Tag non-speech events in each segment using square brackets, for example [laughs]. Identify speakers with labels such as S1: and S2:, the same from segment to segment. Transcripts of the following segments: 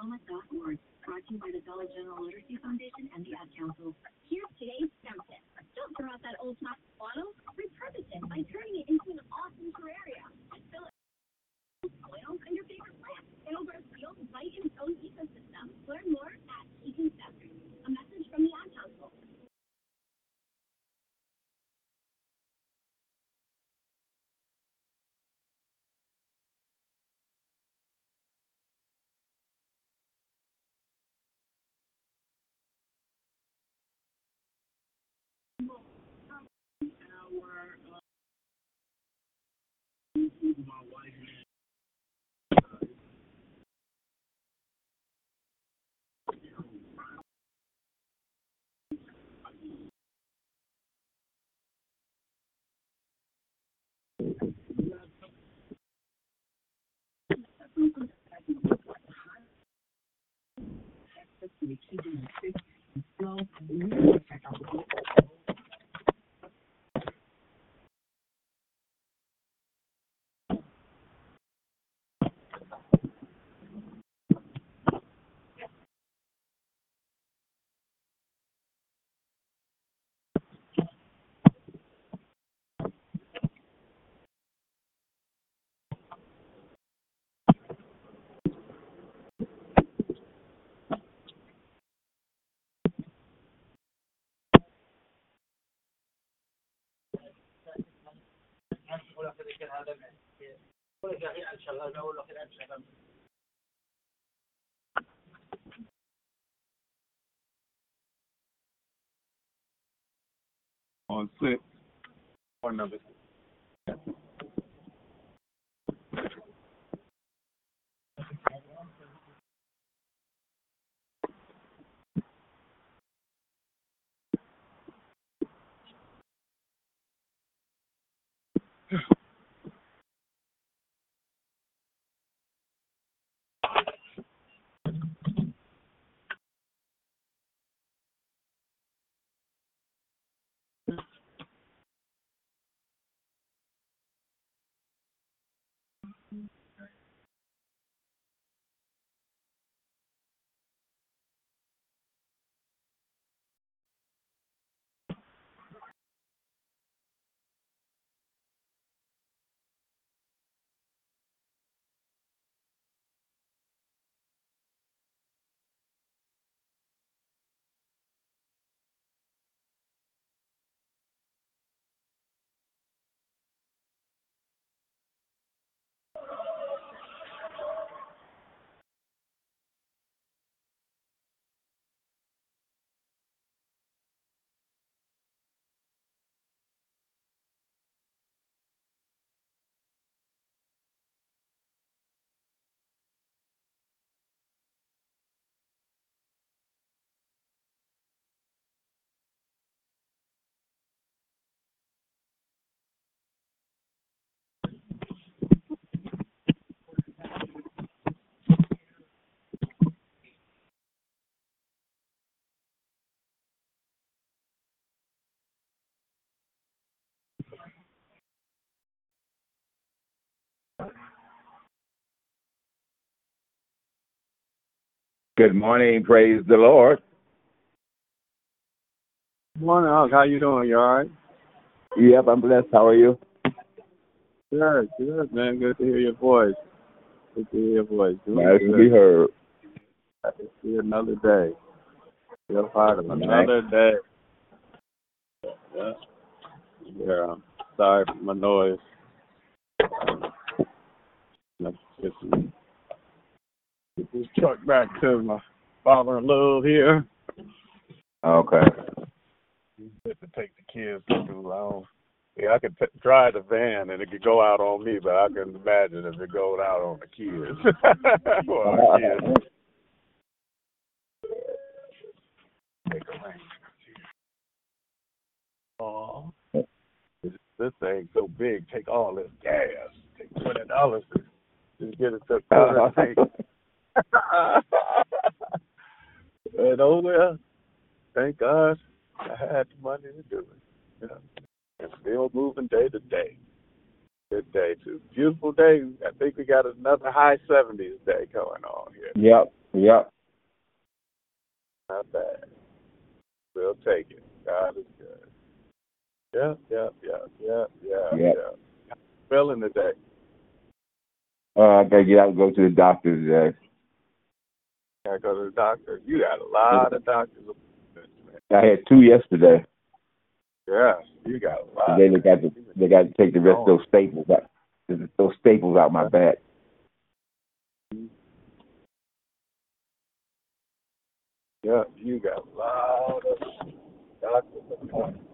S1: FinishYourDiploma.org. Brought to you by the Dollar General Literacy Foundation and the Ad Council.
S2: Here's today's STEM tip. Don't throw out that old plastic bottle. Repurpose it by turning it into an awesome terraria. Fill it with soil and your favorite plants. It'll grow fields right in its own ecosystem. Learn more at Steps. A message from the Ad Council.
S1: Thank you. المشكل هذا
S3: يقول لك يا أخي انت شغال أقول له أخي انت شغال. Oh, On number. six. Good morning, praise the Lord. Morning. How you doing? You all right?
S4: Yep, I'm blessed. How are you?
S3: Good, good, man. Good to hear your voice. Good to hear your voice. Doing
S4: Nice to be heard.
S3: Happy to see another day. Feel part of
S4: Nice.
S3: another day. Yeah. Yeah. Sorry for my noise. Um, let's get, some, get this truck back to my father in law here.
S4: Okay.
S3: Good to take the kids to school. I don't, yeah, I could t- drive the van and it could go out on me, but I can imagine if it goes out on the kids. [laughs] well, kids. Take a lane. Oh, this, this thing so big. Take all this gas. Take twenty dollars to just get it to [laughs] tank. [laughs] and oh well, thank God I had the money to do it. Yeah. And still moving day to day. Good day too. Beautiful day. I think we got another high seventies day going on here.
S4: Yep, yep.
S3: Not bad. We'll take it. God is good. Yep, yep, yep, yep, yep,
S4: Yep.
S3: yep. Feeling today.
S4: Uh, I gotta get out and go to the doctor today.
S3: Gotta go to the doctor. You got a lot of doctors appointments, man.
S4: I had two yesterday.
S3: Yeah, you got a lot.
S4: Today they got to they got to take the rest of those staples out those staples out my back.
S3: Yeah, you got a lot of doctor's appointments.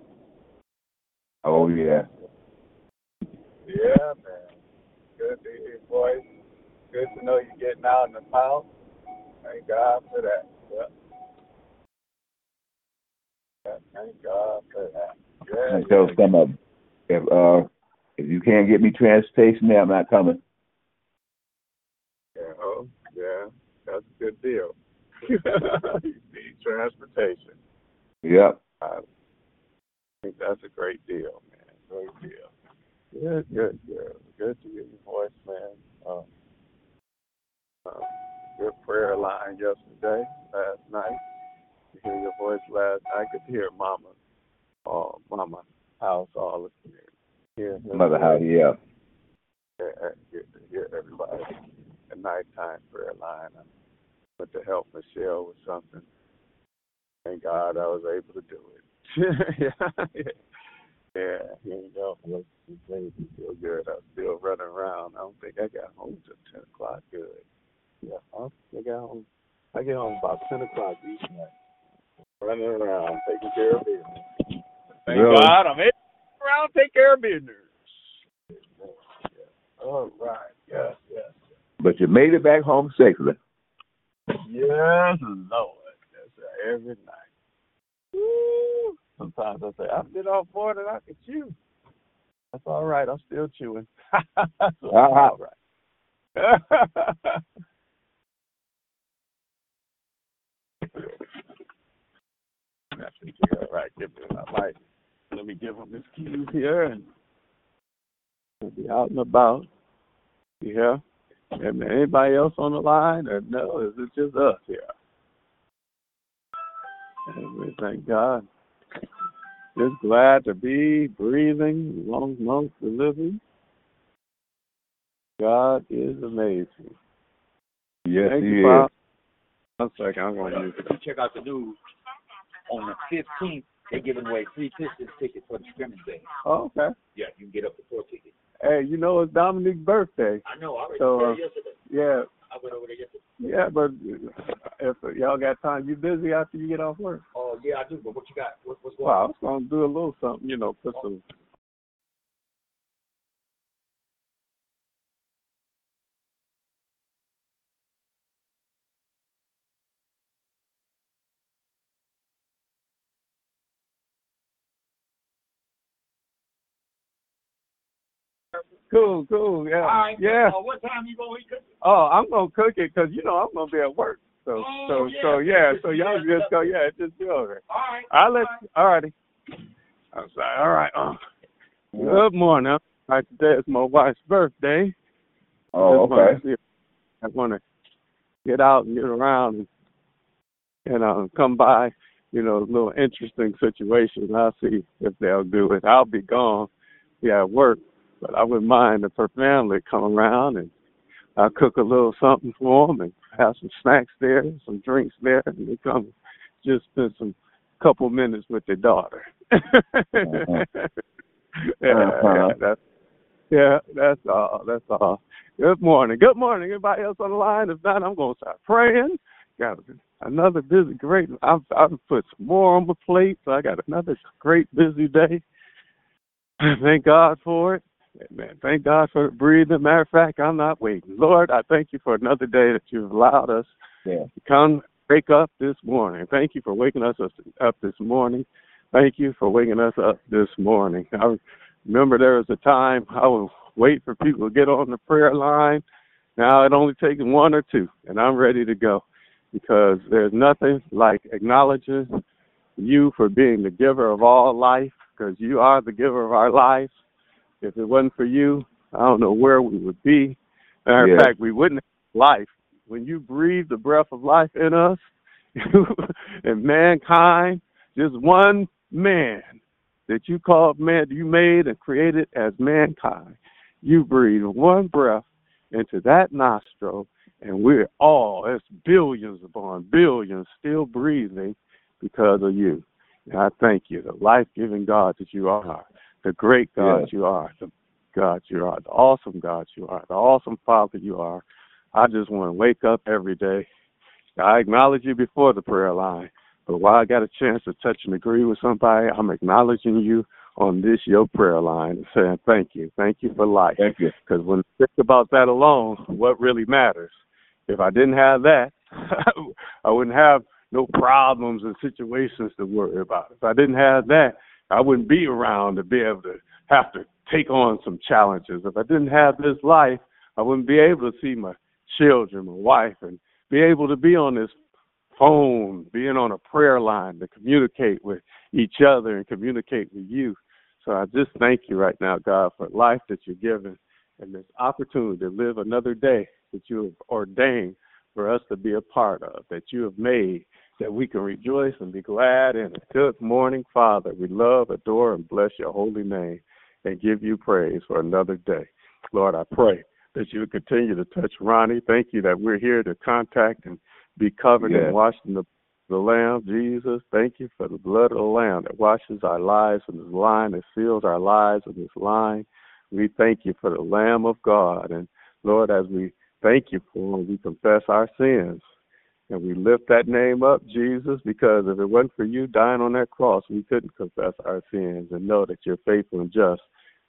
S4: Oh yeah.
S3: Yeah, man. Good to hear your voice. Good to know you're getting out in the about. Thank God for that. Yeah. thank God for that. Yeah,
S4: tell
S3: yeah.
S4: some of them, if uh if you can't get me transportation I'm not coming.
S3: Yeah, oh, yeah, that's a good deal. [laughs] you need transportation.
S4: Yep.
S3: I think that's a great deal, man. Great deal. Good, good, good. Good to hear your voice, man. Um, um, good prayer line yesterday, last night. To hear your voice last night. Good to hear Mama, uh, Mama house all the time. Hear
S4: Mother how
S3: voice.
S4: yeah.
S3: Yeah, good to hear everybody. A nighttime prayer line. I went to help Michelle with something. Thank God I was able to do it. [laughs] yeah, yeah, here you go. It made me feel good. I'm still running around. I don't think I got home till ten o'clock. Good. Yeah, I think I got home. I get home about ten o'clock each night. Running around, taking care of business. Thank
S4: Really?
S3: God I'm able to around, take care of business. All right. Yes, yes.
S4: But you made it back home safely.
S3: Yes, Lord. That's every night. Woo. Sometimes I say, I've been off more than I can chew. That's all right. I'm still chewing. [laughs] That's uh-huh. all right. [laughs] I think you're all right. Give me, I might, let me give him his keys here and we'll be out and about. Yeah. And anybody else on the line or no, is it just us here? And we thank God. Just glad to be breathing, long months of living. God is amazing.
S4: Yes,
S3: Thank
S4: he
S3: you,
S4: is.
S3: Bob. One second, I'm going to use
S5: If you check out the news, on the 15th, they're giving away free Pistons tickets for the scrimmage day.
S3: Oh, okay.
S5: Yeah, you can get up to four tickets.
S3: Hey, you know it's Dominique's birthday.
S5: I know. I already
S3: So, uh,
S5: yesterday.
S3: Yeah,
S5: I went over there yesterday.
S3: yeah, but if y'all got time, you busy after you get off work?
S5: Oh, yeah, I do. But what you got? What, what's going
S3: Well, I was gonna do a little something, you know, put some. Cool, cool, yeah,
S5: All right.
S3: yeah.
S5: Uh, what time you going to eat?
S3: Oh, I'm gonna cook it 'cause you know I'm gonna be at work. So,
S5: Oh,
S3: so,
S5: yeah.
S3: so yeah. So y'all just go, yeah, just go over.
S5: All right.
S3: I'll let. All righty. I'm sorry. All right. Uh, good morning. All right, today is my wife's birthday.
S4: Oh,
S3: Just wanna
S4: okay.
S3: see if I want to get out and get around and, and uh, come by. you know, little interesting situations. I'll see if they'll do it. I'll be gone, yeah, at work, but I wouldn't mind if her family come around and I cook a little something for them and have some snacks there, some drinks there, and they come just spend some couple minutes with their daughter. uh-huh. [laughs] yeah, uh-huh. yeah, that's yeah, that's all. That's all. Good morning. Good morning. Anybody else on the line? If not, I'm gonna start praying. Got another busy, great. I've I've put some more on my plate, so I got another great busy day. [clears throat] Thank God for it. Man, thank God for breathing. Matter of fact, I'm not waiting. Lord, I thank you for another day that you've allowed us
S4: yeah.
S3: to come wake up this morning. Thank you for waking us up this morning. Thank you for waking us up this morning. I remember there was a time I would wait for people to get on the prayer line. Now it only takes one or two, and I'm ready to go because there's nothing like acknowledging you for being the giver of all life because you are the giver of our lives. If it wasn't for you, I don't know where we would be. Matter of fact, we wouldn't have life. When you breathe the breath of life in us, [laughs] and mankind, just one man that you called man, you made and created as mankind. You breathe one breath into that nostril, and we're all, it's billions upon billions, still breathing because of you. And I thank you, the life giving God that you are the great God
S4: yes.
S3: you are, the God you are, the awesome God you are, the awesome Father you are. I just want to wake up every day. I acknowledge you before the prayer line, but while I got a chance to touch and agree with somebody, I'm acknowledging you on this your prayer line and saying thank you, thank you for life.
S4: Thank you.
S3: Because when I think about that alone, what really matters? If I didn't have that, [laughs] I wouldn't have no problems and situations to worry about. If I didn't have that, I wouldn't be around to be able to have to take on some challenges. If I didn't have this life, I wouldn't be able to see my children, my wife, and be able to be on this phone, being on a prayer line to communicate with each other and communicate with you. So I just thank you right now, God, for life that you're giving and this opportunity to live another day that you have ordained for us to be a part of, that you have made that we can rejoice and be glad in it. Good morning, Father. We love, adore, and bless your holy name and give you praise for another day. Lord, I pray that you would continue to touch Ronnie. Thank you that we're here to contact and be covered
S4: yes.
S3: and washed in the, the Lamb. Jesus, thank you for the blood of the Lamb that washes our lives in this line, that seals our lives in this line. We thank you for the Lamb of God. And Lord, as we thank you for him, we confess our sins. And we lift that name up, Jesus, because if it wasn't for you dying on that cross, we couldn't confess our sins and know that you're faithful and just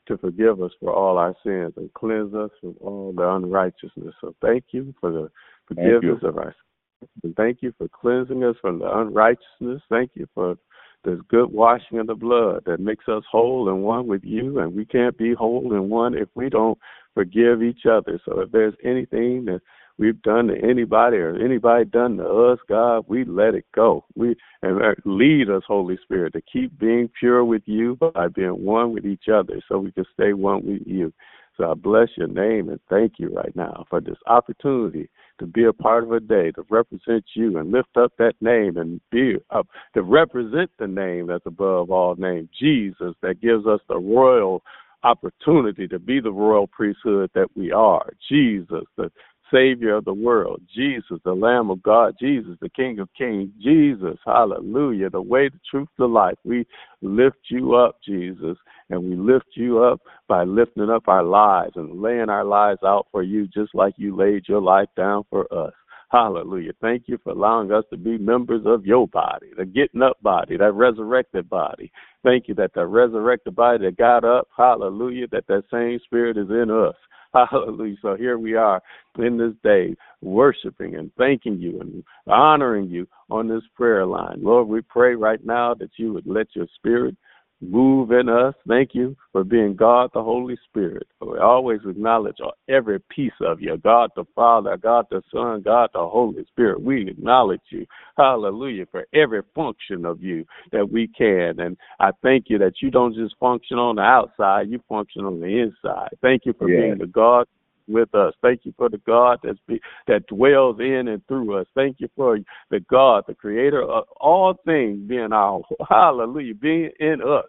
S3: to forgive us for all our sins and cleanse us from all the unrighteousness. So thank you for the forgiveness of our sins. And thank you for cleansing us from the unrighteousness. Thank you for this good washing of the blood that makes us whole and one with you. And we can't be whole and one if we don't forgive each other. So if there's anything that we've done to anybody or anybody done to us, God, we let it go. We and uh, lead us, Holy Spirit, to keep being pure with you by being one with each other, so we can stay one with you. So I bless your name and thank you right now for this opportunity to be a part of a day to represent you and lift up that name and be up to represent the name that's above all names, Jesus, that gives us the royal opportunity to be the royal priesthood that we are. Jesus, the Savior of the world, Jesus, the Lamb of God, Jesus, the King of Kings, Jesus, hallelujah, the way, the truth, the life. We lift you up, Jesus, and we lift you up by lifting up our lives and laying our lives out for you just like you laid your life down for us. Hallelujah. Thank you for allowing us to be members of your body, the getting up body, that resurrected body. Thank you that the resurrected body that got up, hallelujah, that that same spirit is in us. [laughs] Hallelujah. So here we are in this day, worshiping and thanking you and honoring you on this prayer line. Lord, we pray right now that you would let your spirit move in us. Thank you for being God the Holy Spirit. We always acknowledge every piece of you God the Father, God the Son, God the Holy Spirit. We acknowledge you. Hallelujah for every function of you that we can. And I thank you that you don't just function on the outside, you function on the inside. Thank you for
S4: yeah.
S3: being the God with us. Thank you for the God that's be, that dwells in and through us. Thank you for the God, the creator of all things being our [laughs] hallelujah, being in us.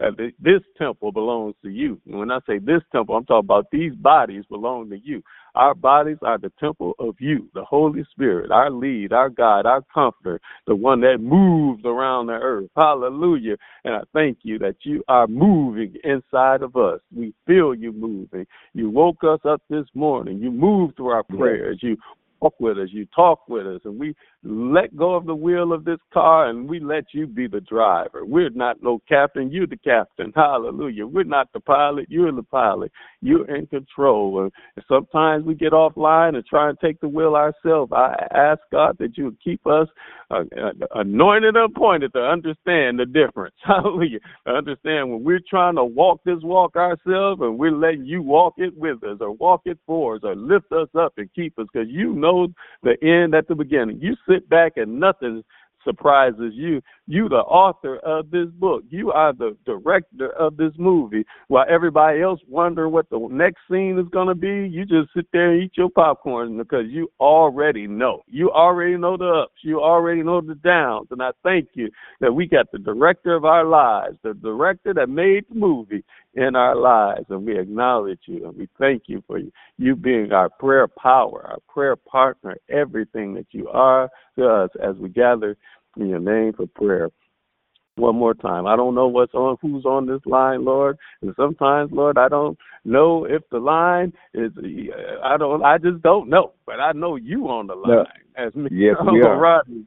S3: Uh, this temple belongs to you. When I say this temple, I'm talking about these bodies belong to you. Our bodies are the temple of you, the Holy Spirit, our lead, our God, our comforter, the one that moves around the earth. Hallelujah. And I thank you that you are moving inside of us. We feel you moving. You woke us up this morning. You moved through our prayers. You walk with us, you talk with us, and we let go of the wheel of this car and we let you be the driver. We're not no captain, you're the captain. Hallelujah. We're not the pilot, you're the pilot. You're in control. And sometimes we get offline and try and take the wheel ourselves. I ask God that you keep us uh, uh anointed and appointed to understand the difference. [laughs] Hallelujah. Understand when we're trying to walk this walk ourselves and we're letting you walk it with us or walk it for us or lift us up and keep us because you know the end at the beginning. You sit back and nothing surprises you. You, the author of this book, you are the director of this movie. While everybody else wonder what the next scene is going to be, you just sit there and eat your popcorn because you already know. You already know the ups. You already know the downs. And I thank you that we got the director of our lives, the director that made the movie in our lives. And we acknowledge you and we thank you for you you being our prayer power, our prayer partner, everything that you are to us as we gather in your name for prayer. One more time. I don't know what's on who's on this line, Lord. And sometimes, Lord, I don't know if the line is I don't I just don't know. But I know you on the line
S4: no.
S3: as me.
S4: Yes. [laughs]
S3: Rodney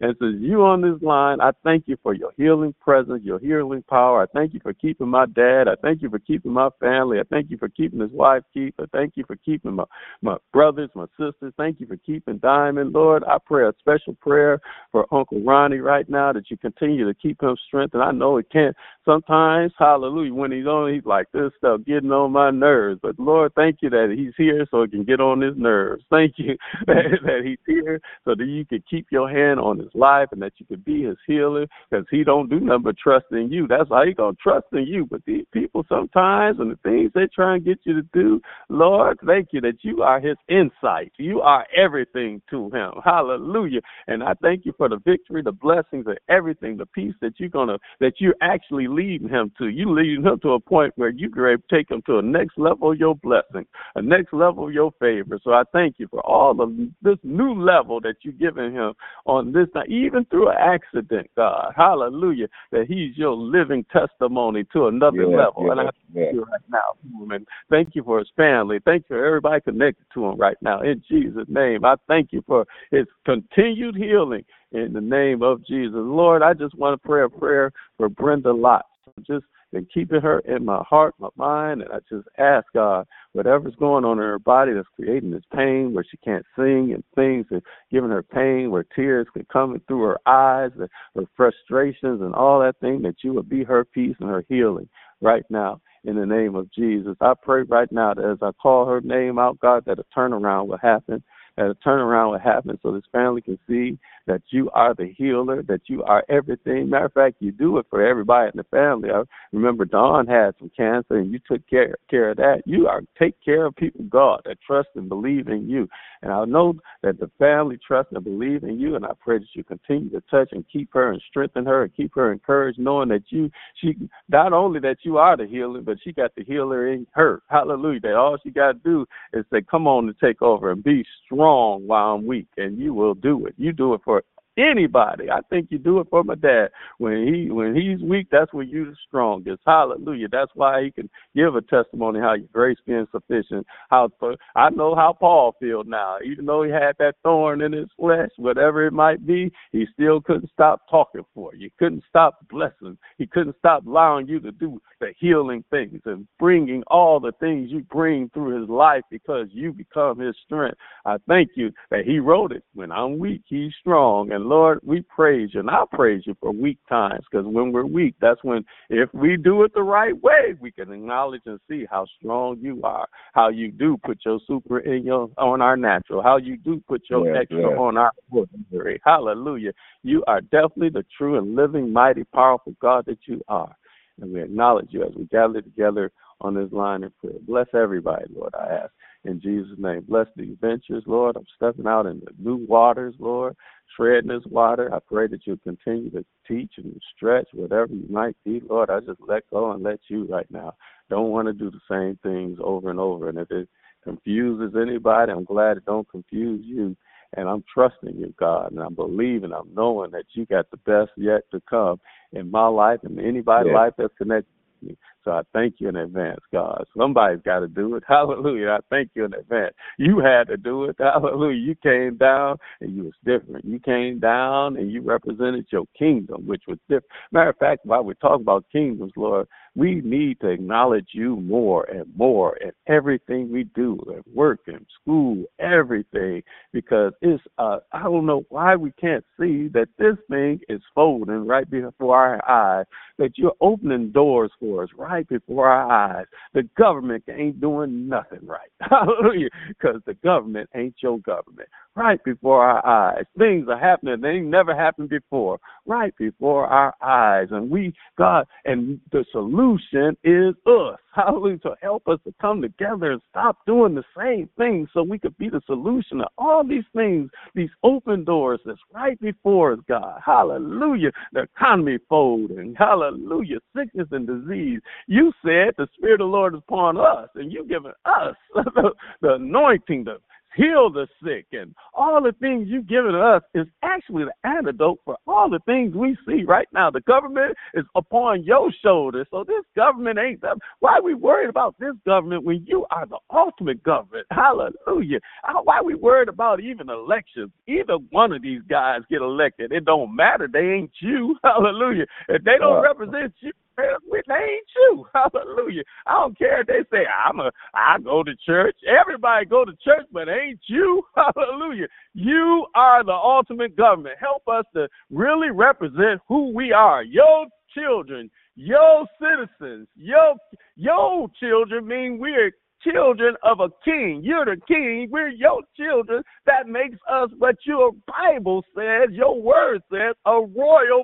S3: and says, You on this line, I thank you for your healing presence, your healing power. I thank you for keeping my dad. I thank you for keeping my family. I thank you for keeping his wife, Keith. I thank you for keeping my, my brothers, my sisters. Thank you for keeping Diamond. Lord, I pray a special prayer for Uncle Ronnie right now that you continue to keep him strengthened. I know it can't sometimes, hallelujah, when he's on, he's like this stuff getting on my nerves. But Lord, thank you that he's here so it can get on his nerves. Thank you [laughs] that, that he's here so that you can keep your hand on his life and that you could be his healer because he don't do nothing but trust in you. That's how he gonna trust in you. But these people sometimes and the things they try and get you to do, Lord, thank you that you are his insight. You are everything to him. Hallelujah. And I thank you for the victory, the blessings, and everything, the peace that you're gonna that you're actually leading him to. You leading him to a point where you can take him to a next level of your blessing, a next level of your favor. So I thank you for all of this new level that you're giving him on this even through an accident, God. Hallelujah. That he's your living testimony to another
S4: Yeah,
S3: level.
S4: yeah,
S3: and I thank
S4: yeah.
S3: you right now. And thank you for his family. Thank you for everybody connected to him right now. In Jesus' name, I thank you for his continued healing in the name of Jesus. Lord, I just want to pray a prayer for Brenda Lott. Just been keeping her in my heart, my mind, and I just ask God, whatever's going on in her body that's creating this pain where she can't sing and things and giving her pain where tears can come through her eyes, and her frustrations and all that thing, that you would be her peace and her healing right now in the name of Jesus. I pray right now that as I call her name out, God, that a turnaround will happen that a turnaround will happen so this family can see that you are the healer, that you are everything. Matter of fact, you do it for everybody in the family. I remember Dawn had some cancer and you took care care of that. You are take care of people, God, that trust and believe in you. And I know that the family trust and believe in you and I pray that you continue to touch and keep her and strengthen her and keep her encouraged, knowing that you she not only that you are the healer, but she got the healer in her. Hallelujah. That all she gotta do is say, Come on and take over and be strong while I'm weak and you will do it. You do it for anybody. I think you do it for my dad. When he when he's weak, that's when you're the strongest. Hallelujah. That's why he can give a testimony how your grace being sufficient. How I know how Paul feels now. Even though he had that thorn in his flesh, whatever it might be, he still couldn't stop talking for you. He couldn't stop blessing. He couldn't stop allowing you to do the healing things and bringing all the things you bring through his life because you become his strength. I thank you that he wrote it. When I'm weak, he's strong. And Lord, we praise you. And I praise you for weak times because when we're weak, that's when, if we do it the right way, we can acknowledge and see how strong you are, how you do put your super in your on our natural, how you do put your
S4: Yeah,
S3: extra
S4: yeah.
S3: on our ordinary. Hallelujah. You are definitely the true and living, mighty, powerful God that you are. And we acknowledge you as we gather together on this line of prayer. Bless everybody, Lord, I ask. In Jesus' name. Bless the adventures, Lord. I'm stepping out in the new waters, Lord, treading this water. I pray that you'll continue to teach and stretch whatever you might be, Lord. I just let go and let you right now. Don't want to do the same things over and over. And if it confuses anybody, I'm glad it don't confuse you. And I'm trusting you, God, and I'm believing, I'm knowing that you got the best yet to come in my life and anybody's
S4: Yeah.
S3: life that's connected to me. So I thank you in advance, God. Somebody's got to do it. [laughs] Hallelujah. I thank you in advance. You had to do it. [laughs] Hallelujah. You came down and you was different. You came down and you represented your kingdom, which was different. Matter of fact, while we talk about kingdoms, Lord, we need to acknowledge you more and more in everything we do at work and school, everything, because it's uh I don't know why we can't see that this thing is folding right before our eyes, that you're opening doors for us right before our eyes. The government ain't doing nothing right. [laughs] Hallelujah. Because the government ain't your government. Right before our eyes. Things are happening. They never happened before. Right before our eyes. And we, God, and the solution is us. [laughs] Hallelujah. To help us to come together and stop doing the same thing so we could be the solution to all these things, these open doors that's right before us, God. Hallelujah. The economy folding. Hallelujah. Sickness and disease. You said the Spirit of the Lord is upon us, and you've given us [laughs] the, the anointing to heal the sick and all the things you've given us is actually the antidote for all the things we see right now. The government is upon your shoulders. So this government ain't that. Why are we worried about this government when you are the ultimate government? [laughs] Hallelujah. How- Why are we worried about even elections? Either one of these guys get elected. It don't matter. They ain't you. [laughs] Hallelujah. If they don't represent you, they ain't you. [laughs] Hallelujah. I don't care if they say I'm a I go to church. Everybody go to church, but ain't you. [laughs] Hallelujah. You are the ultimate government. Help us to really represent who we are. Your children, your citizens, your your children mean we're children of a king. You're the king. We're your children. That makes us what your Bible says, your word says, a royal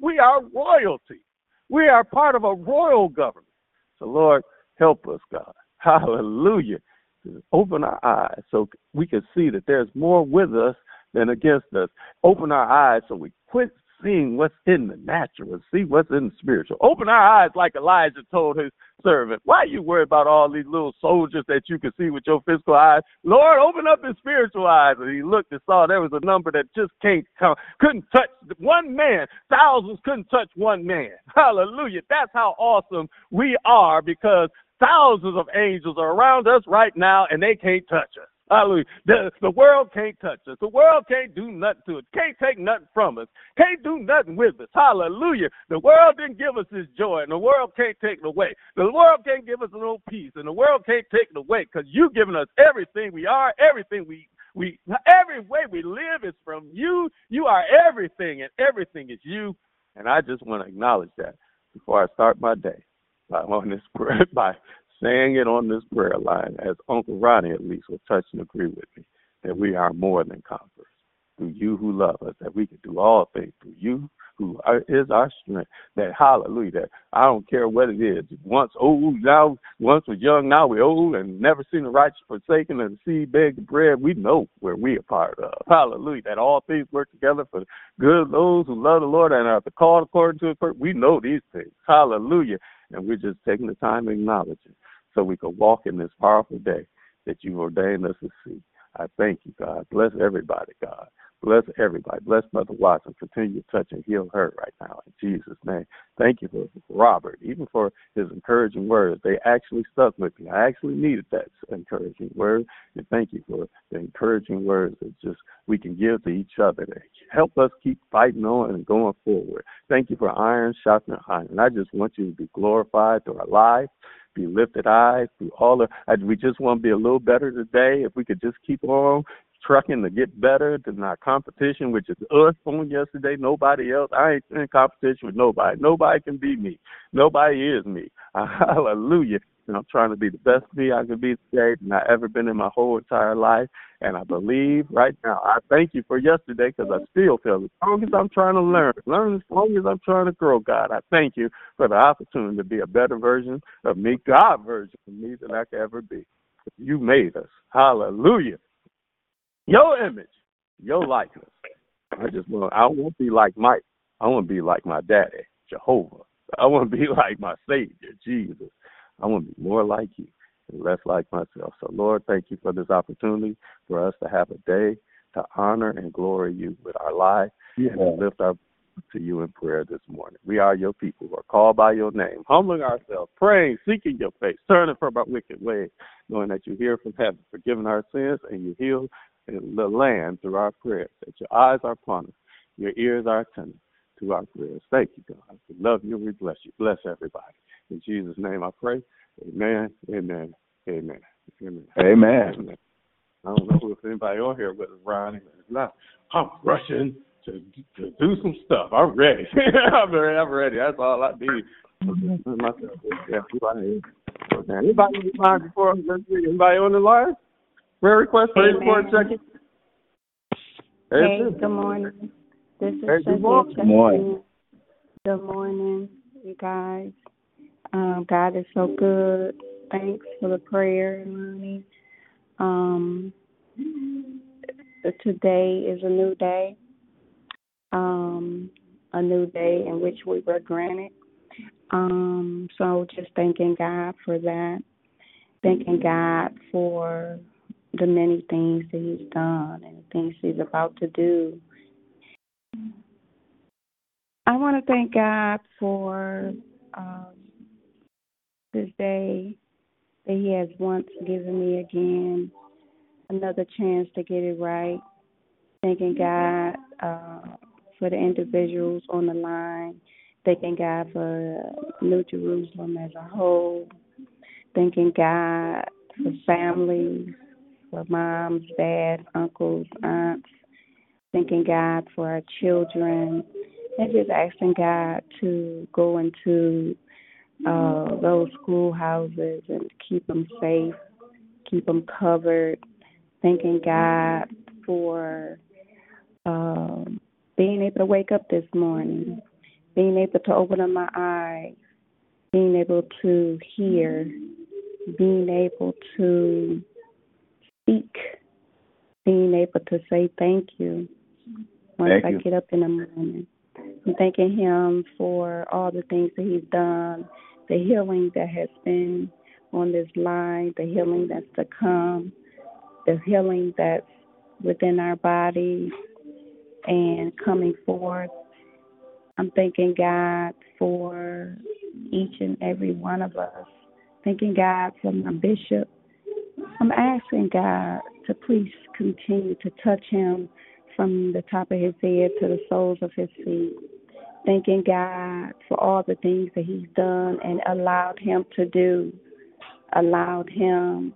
S3: we are royalty. We are part of a royal government. So, Lord, help us, God. [laughs] Hallelujah. Open our eyes so we can see that there's more with us than against us. Open our eyes so we quit seeing what's in the natural see what's in the spiritual. Open our eyes like Elijah told his servant. Why are you worried about all these little soldiers that you can see with your physical eyes? Lord, open up his spiritual eyes. And he looked and saw there was a number that just can't come, couldn't touch one man. Thousands couldn't touch one man. [laughs] Hallelujah. That's how awesome we are because thousands of angels are around us right now and they can't touch us. Hallelujah. The, the world can't touch us. The world can't do nothing to us. Can't take nothing from us. Can't do nothing with us. Hallelujah. The world didn't give us this joy, and the world can't take it away. The world can't give us little peace, and the world can't take it away because you've given us everything we are, everything we we every way we live is from you. You are everything, and everything is you. And I just want to acknowledge that before I start my day by on this [laughs] by saying it on this prayer line, as Uncle Ronnie at least will touch and agree with me, that we are more than conquerors through you who love us, that we can do all things through you who is our strength. That hallelujah, that I don't care what it is. Once old, now once we're young, now we're old and never seen the righteous forsaken and the seed beg the bread. We know where we are part of. Hallelujah. That all things work together for good those who love the Lord and are called according to his purpose. We know these things. Hallelujah. And we're just taking the time to acknowledge it so we can walk in this powerful day that you've ordained us to see. I thank you, God. Bless everybody, God. Bless everybody. Bless Mother Watson. Continue to touch and heal her right now in Jesus' name. Thank you for Robert, even for his encouraging words. They actually stuck with me. I actually needed that encouraging word. And thank you for the encouraging words that just we can give to each other to help us keep fighting on and going forward. Thank you for iron sharpening iron. I just want you to be glorified through our lives be lifted high through all the. We just want to be a little better today. If we could just keep on trucking to get better than our competition, which is us on yesterday, nobody else. I ain't in competition with nobody. Nobody can beat me. Nobody is me. [laughs] Hallelujah. And I'm trying to be the best me I can be today than I ever been in my whole entire life. And I believe right now, I thank you for yesterday because I still feel as long as I'm trying to learn, learn as long as I'm trying to grow, God, I thank you for the opportunity to be a better version of me, God version of me than I could ever be. You made us. Hallelujah. Your image, your likeness. I just want I won't be like Mike. I want to be like my daddy, Jehovah. I want to be [laughs] like my Savior, Jesus. I want to be more like you and less like myself. So, Lord, thank you for this opportunity for us to have a day to honor and glory you with our life yeah. and lift up to you in prayer this morning. We are your people who are called by your name, humbling ourselves, praying, seeking your face, turning from our wicked ways, knowing that you hear from heaven, forgiving our sins, and you heal the land through our prayers, that your eyes are upon us, your ears are attentive to our prayers. Thank you, God. We love you. We bless you. Bless everybody. In Jesus' name I pray. Amen. Amen. Amen.
S4: Amen. Amen. Amen.
S3: I don't know if anybody on here with Ronnie. If not, I'm rushing to to do some stuff. I'm ready. [laughs] I'm ready. I'm ready. That's all I need. Yeah, anybody on the line before anybody on the line? Prayer request, prayer report, check
S6: Hey, good morning. This is
S3: hey, good morning.
S4: Good morning.
S6: Good morning, you guys. Um, God is so good. Thanks for the prayer, Lonnie. Um, today is a new day, um, a new day in which we were granted. Um, so just thanking God for that, thanking God for the many things that He's done and the things He's about to do. I want to thank God for um, this day that He has once given me again another chance to get it right. Thanking God uh, for the individuals on the line. Thanking God for New Jerusalem as a whole. Thanking God for families, for moms, dads, uncles, aunts. Thanking God for our children. And just asking God to go into uh, those schoolhouses and keep them safe, keep them covered. Thanking God for um, being able to wake up this morning, being able to open up my eyes, being able to hear, being able to speak, being able to say thank you once
S4: thank
S6: I
S4: you.
S6: get up in the morning. I'm thanking Him for all the things that He's done, the healing that has been on this line, the healing that's to come, the healing that's within our bodies and coming forth. I'm thanking God for each and every one of us. Thanking God for my bishop. I'm asking God to please continue to touch him from the top of his head to the soles of his feet. Thanking God for all the things that he's done and allowed him to do, allowed him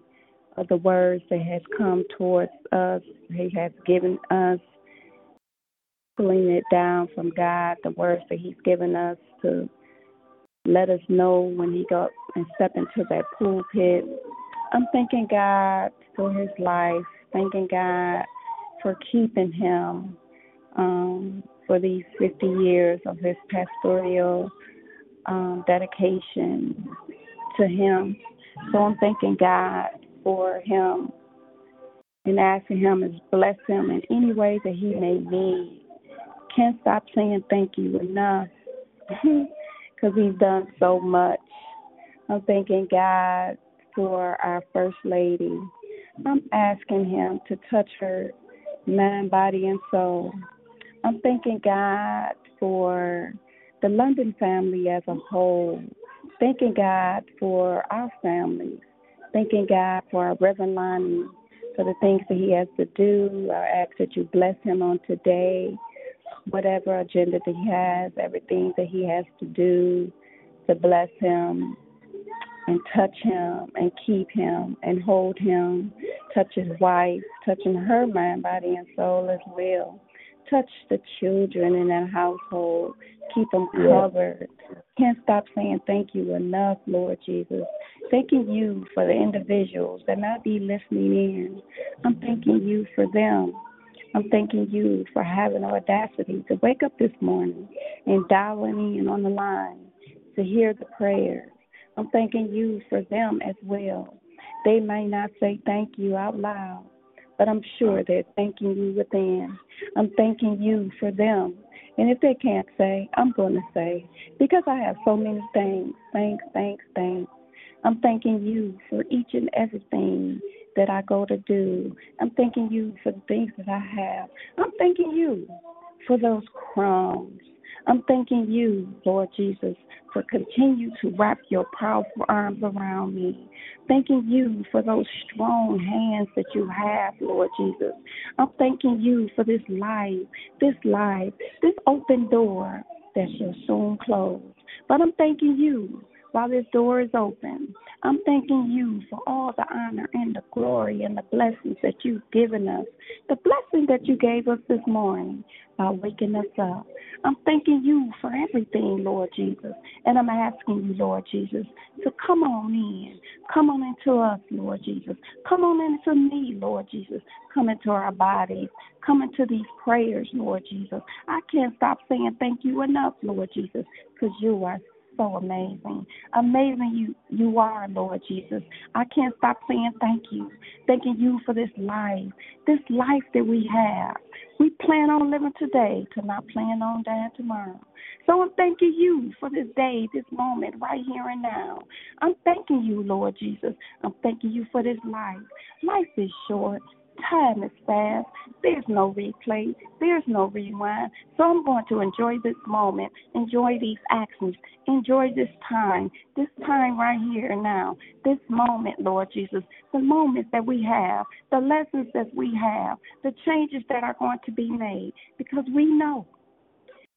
S6: uh, the words that has come towards us, he has given us, pulling it down from God, the words that he's given us to let us know when he got and step into that pulpit. I'm thanking God for his life, thanking God for keeping him um, for these 50 years of his pastoral um, dedication to him. So I'm thanking God for him and asking him to bless him in any way that he may need. Can't stop saying thank you enough [laughs] because he's done so much. I'm thanking God for our First Lady. I'm asking him to touch her mind, body, and soul. I'm thanking God for the London family as a whole. Thanking God for our families. Thanking God for our Reverend Lonnie for the things that he has to do. I ask that you bless him on today, whatever agenda that he has, everything that he has to do to bless him and touch him and keep him and hold him, touch his wife, touching her mind, body, and soul as well. Touch the children in that household. Keep them covered. Can't stop saying thank you enough, Lord Jesus. Thanking you for the individuals that might be listening in. I'm thanking you for them. I'm thanking you for having the audacity to wake up this morning and dialing in on the line to hear the prayers. I'm thanking you for them as well. They may not say thank you out loud, but I'm sure uh-huh. they're thanking you within. I'm thanking you for them. And if they can't say, I'm going to say, because I have so many things. Thanks, thanks, thanks. I'm thanking you for each and everything that I go to do. I'm thanking you for the things that I have. I'm thanking you for those crumbs. I'm thanking you, Lord Jesus, for continue to wrap your powerful arms around me. Thanking you for those strong hands that you have, Lord Jesus. I'm thanking you for this life, this life, this open door that shall soon close. But I'm thanking you while this door is open. I'm thanking you for all the honor and the glory and the blessings that you've given us. The blessing that you gave us this morning by waking us up. I'm thanking you for everything, Lord Jesus. And I'm asking you, Lord Jesus, to come on in. Come on into us, Lord Jesus. Come on into me, Lord Jesus. Come into our bodies. Come into these prayers, Lord Jesus. I can't stop saying thank you enough, Lord Jesus, because you are so amazing. Amazing you you are, Lord Jesus. I can't stop saying thank you. Thanking you for this life. This life that we have. We plan on living today to not plan on dying tomorrow. So I'm thanking you for this day, this moment, right here and now. I'm thanking you, Lord Jesus. I'm thanking you for this life. Life is short. Time is fast. There's no replay. There's no rewind. So I'm going to enjoy this moment, enjoy these actions, enjoy this time, this time right here and now, this moment, Lord Jesus, the moments that we have, the lessons that we have, the changes that are going to be made, because we know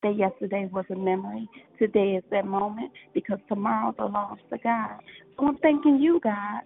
S6: that yesterday was a memory. Today is that moment because tomorrow belongs to God. So I'm thanking you, God,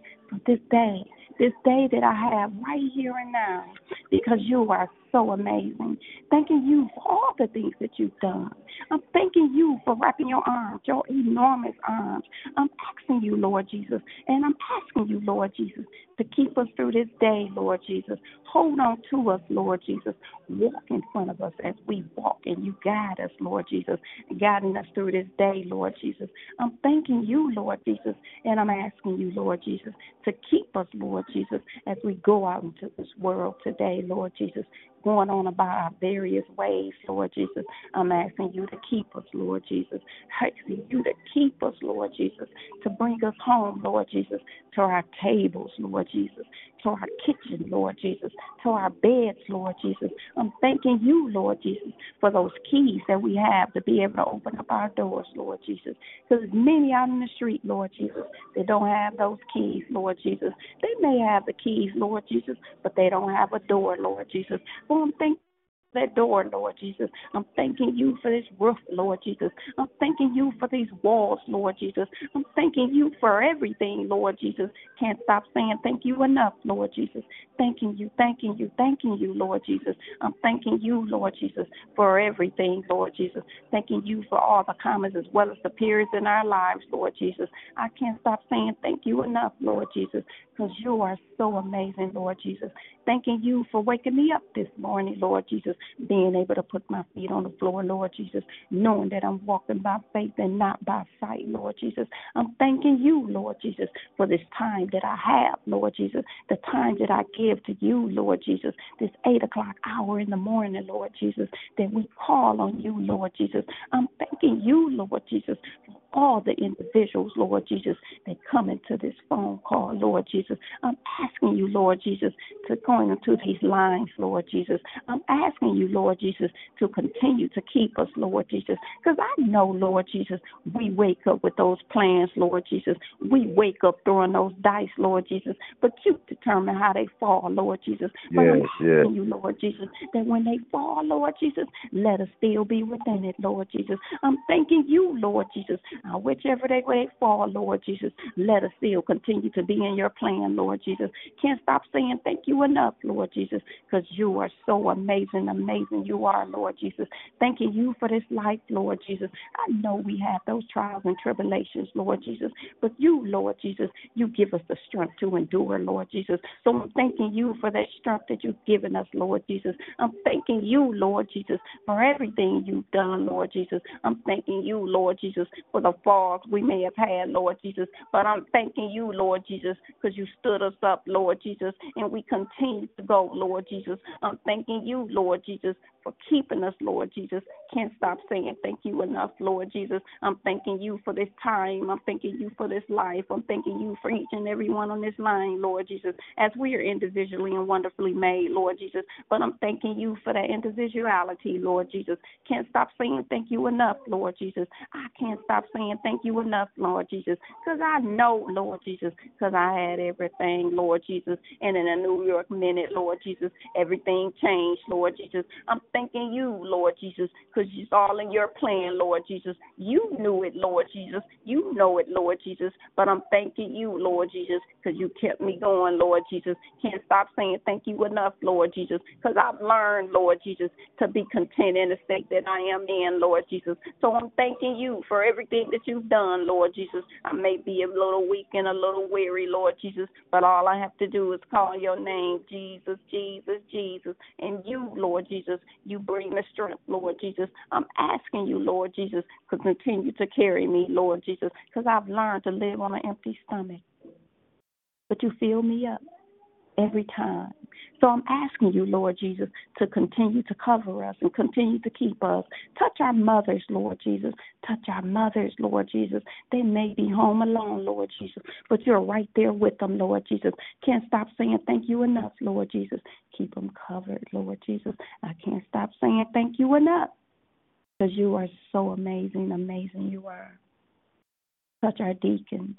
S6: this day this day that I have right here and now because you are so amazing. Thanking you for all the things that you've done. I'm thanking you for wrapping your arms, your enormous arms. I'm asking you, Lord Jesus, and I'm asking you, Lord Jesus, to keep us through this day, Lord Jesus. Hold on to us, Lord Jesus. Walk in front of us as we walk, and you guide us, Lord Jesus, guiding us through this day, Lord Jesus. I'm thanking you, Lord Jesus, and I'm asking you, Lord Jesus, to keep us, Lord Jesus, as we go out into this world today, Lord Jesus, going on about our various ways, Lord Jesus. I'm asking you to keep us, Lord Jesus. Asking you to keep us, Lord Jesus, to bring us home, Lord Jesus, to our tables, Lord Jesus, to our kitchen, Lord Jesus, to our beds, Lord Jesus. I'm thanking you, Lord Jesus, for those keys that we have to be able to open up our doors, Lord Jesus. Because many out in the street, Lord Jesus, they don't have those keys, Lord Jesus. They may have the keys, Lord Jesus, but they don't have a door, Lord Jesus. Thankful that door, Lord Jesus. I'm thanking you for this roof, Lord Jesus. I'm thanking you for these walls, Lord Jesus. I'm thanking you for everything, Lord Jesus. Can't stop saying thank you enough, Lord Jesus. Thanking you, thanking you, thanking you, Lord Jesus. I'm thanking you, Lord Jesus, for everything, Lord Jesus. Thanking you for all the commas as well as the periods in our lives, Lord Jesus. I can't stop saying thank you enough, Lord Jesus, because you are so amazing, Lord Jesus. Thanking you for waking me up this morning, Lord Jesus being able to put my feet on the floor, Lord Jesus, knowing that I'm walking by faith and not by sight, Lord Jesus. I'm thanking you, Lord Jesus, for this time that I have, Lord Jesus, the time that I give to you, Lord Jesus, this eight o'clock hour in the morning, Lord Jesus, that we call on you, Lord Jesus. I'm thanking you, Lord Jesus, for all the individuals, Lord Jesus, that come into this phone call, Lord Jesus. I'm asking you, Lord Jesus, to go into these lines, Lord Jesus. I'm asking you, Lord Jesus, to continue to keep us, Lord Jesus. Because I know, Lord Jesus, we wake up with those plans, Lord Jesus. We wake up throwing those dice, Lord Jesus. But you determine how they fall, Lord Jesus. But
S4: yes,
S6: I'm
S4: yes.
S6: asking you, Lord Jesus, that when they fall, Lord Jesus, let us still be within it, Lord Jesus. I'm thanking you, Lord Jesus. Now, whichever they way fall, Lord Jesus, let us still continue to be in your plan, Lord Jesus. Can't stop saying thank you enough, Lord Jesus, because you are so amazing, amazing you are, Lord Jesus. Thanking you for this life, Lord Jesus. I know we have those trials and tribulations, Lord Jesus, but you, Lord Jesus, you give us the strength to endure, Lord Jesus. So I'm thanking you for that strength that you've given us, Lord Jesus. I'm thanking you, Lord Jesus, for everything you've done, Lord Jesus. I'm thanking you, Lord Jesus, for the falls we may have had, Lord Jesus. But I'm thanking you, Lord Jesus, because you stood us up, Lord Jesus, and we continue to go, Lord Jesus. I'm thanking you, Lord Jesus, for keeping us, Lord Jesus. Can't stop saying thank you enough, Lord Jesus. I'm thanking you for this time. I'm thanking you for this life. I'm thanking you for each and every one on this line, Lord Jesus, as we are individually and wonderfully made, Lord Jesus. But I'm thanking you for that individuality, Lord Jesus. Can't stop saying thank you enough, Lord Jesus. I can't stop saying thank you enough, Lord Jesus, because I know, Lord Jesus, because I had everything, Lord Jesus. And in a New York minute, Lord Jesus, everything changed, Lord Jesus. I'm thanking you, Lord Jesus, because it's all in your plan, Lord Jesus. You knew it, Lord Jesus. You know it, Lord Jesus. But I'm thanking you, Lord Jesus, because you kept me going, Lord Jesus. Can't stop saying thank you enough, Lord Jesus, because I've learned, Lord Jesus, to be content in the state that I am in, Lord Jesus. So I'm thanking you for everything that you've done, Lord Jesus. I may be a little weak and a little weary, Lord Jesus, but all I have to do is call your name, Jesus, Jesus, Jesus. And you, Lord Jesus, you bring the strength, Lord Jesus. I'm asking you, Lord Jesus, to continue to carry me, Lord Jesus, because I've learned to live on an empty stomach. But you fill me up every time. So I'm asking you, Lord Jesus, to continue to cover us and continue to keep us. Touch our mothers, Lord Jesus. Touch our mothers, Lord Jesus. They may be home alone, Lord Jesus, but you're right there with them, Lord Jesus. Can't stop saying thank you enough, Lord Jesus. Keep them covered, Lord Jesus. I can't stop saying thank you enough because you are so amazing, amazing you are. Touch our deacons.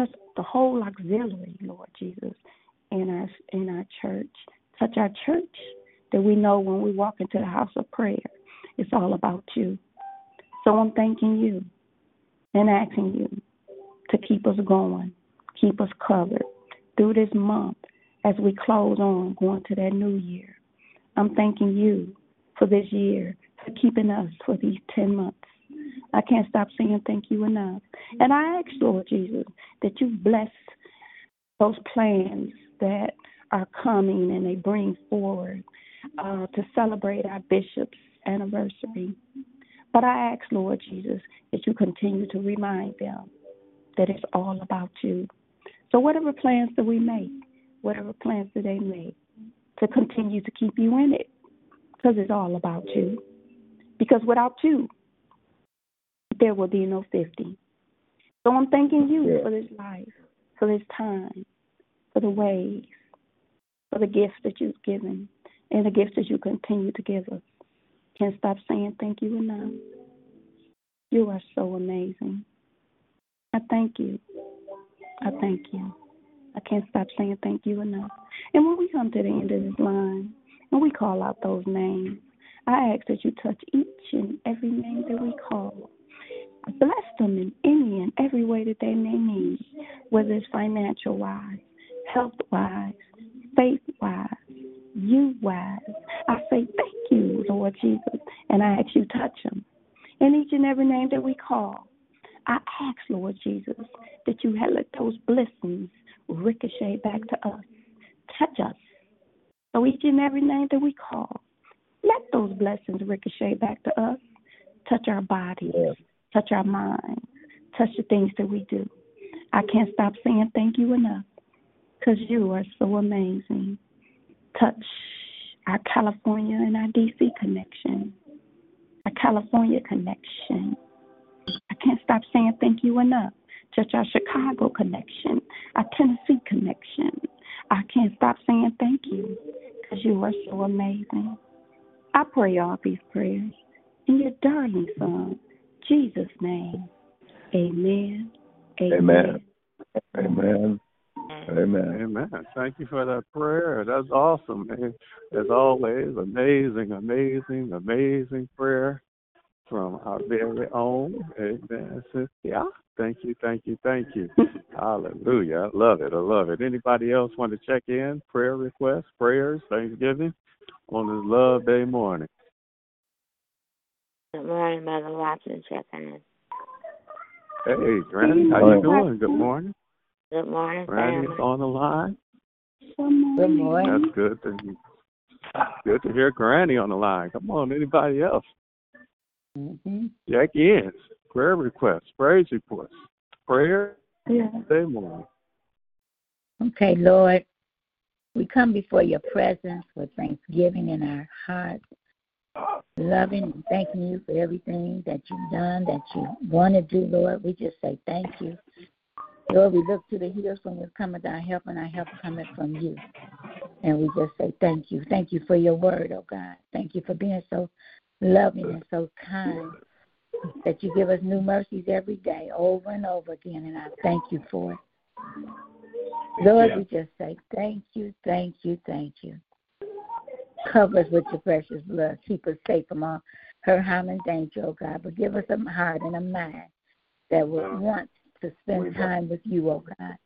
S6: Touch the whole auxiliary, Lord Jesus in our in our church. Touch our church that we know when we walk into the house of prayer, it's all about you. So I'm thanking you and asking you to keep us going, keep us covered through this month as we close on going to that new year. I'm thanking you for this year, for keeping us for these 10 months. I can't stop saying thank you enough. And I ask, Lord Jesus, that you bless those plans that are coming and they bring forward uh, to celebrate our bishop's anniversary. But I ask, Lord Jesus, that you continue to remind them that it's all about you. So, whatever plans that we make, whatever plans that they make, to continue to keep you in it, because it's all about you. Because without you, there will be no 50. So, I'm thanking you for this life, for this time, for the ways, for the gifts that you've given, and the gifts that you continue to give us. Can't stop saying thank you enough. You are so amazing. I thank you. I thank you. I can't stop saying thank you enough. And when we come to the end of this line and we call out those names, I ask that you touch each and every name that we call. Bless them in any and every way that they may need, whether it's financial wise, health wise, faith wise, you wise. I say thank you, Lord Jesus, and I ask you touch them. In each and every name that we call, I ask, Lord Jesus, that you let those blessings ricochet back to us. Touch us. So each and every name that we call, let those blessings ricochet back to us. Touch our bodies, touch our minds, touch the things that we do. I can't stop saying thank you enough because you are so amazing. Touch our California and our DC connection, our California connection. I can't stop saying thank you enough. Touch our Chicago connection, our Tennessee connection. I can't stop saying thank you because you are so amazing. I pray all these prayers in your darling Son, Jesus' name. Amen.
S4: Amen. Amen. Amen.
S3: Amen. Thank you for that prayer. That's awesome, man. As always, amazing, amazing, amazing prayer from our very own. Amen. Yeah. Thank you, thank you, thank you. [laughs] Hallelujah. I love it. I love it. Anybody else want to check in? Prayer requests, prayers, Thanksgiving on this Love Day morning.
S7: Good morning, Mother Watson. Check in.
S3: Hey, Granny, how you doing? Good morning.
S7: Good morning,
S3: Granny's
S7: family.
S3: on the line.
S7: Good morning.
S3: That's good to good to hear Granny on the line. Come on, anybody else? Mm-hmm. Jackie Ann's prayer requests, praise reports, prayer
S6: yeah.
S3: day morning.
S8: Okay, Lord, we come before your presence with thanksgiving in our hearts, loving and thanking you for everything that you've done, that you want to do, Lord. We just say thank you. Lord, we look to the hills from which cometh our help, and our help coming from you. And we just say thank you. Thank you for your word, oh God. Thank you for being so loving and so kind that you give us new mercies every day, over and over again, and I thank you for it. Lord, we just say thank you, thank you, thank you. Cover us with your precious blood. Keep us safe from all hurt, harm, and danger, oh God. But give us a heart and a mind that will uh, want to spend time with you, oh God.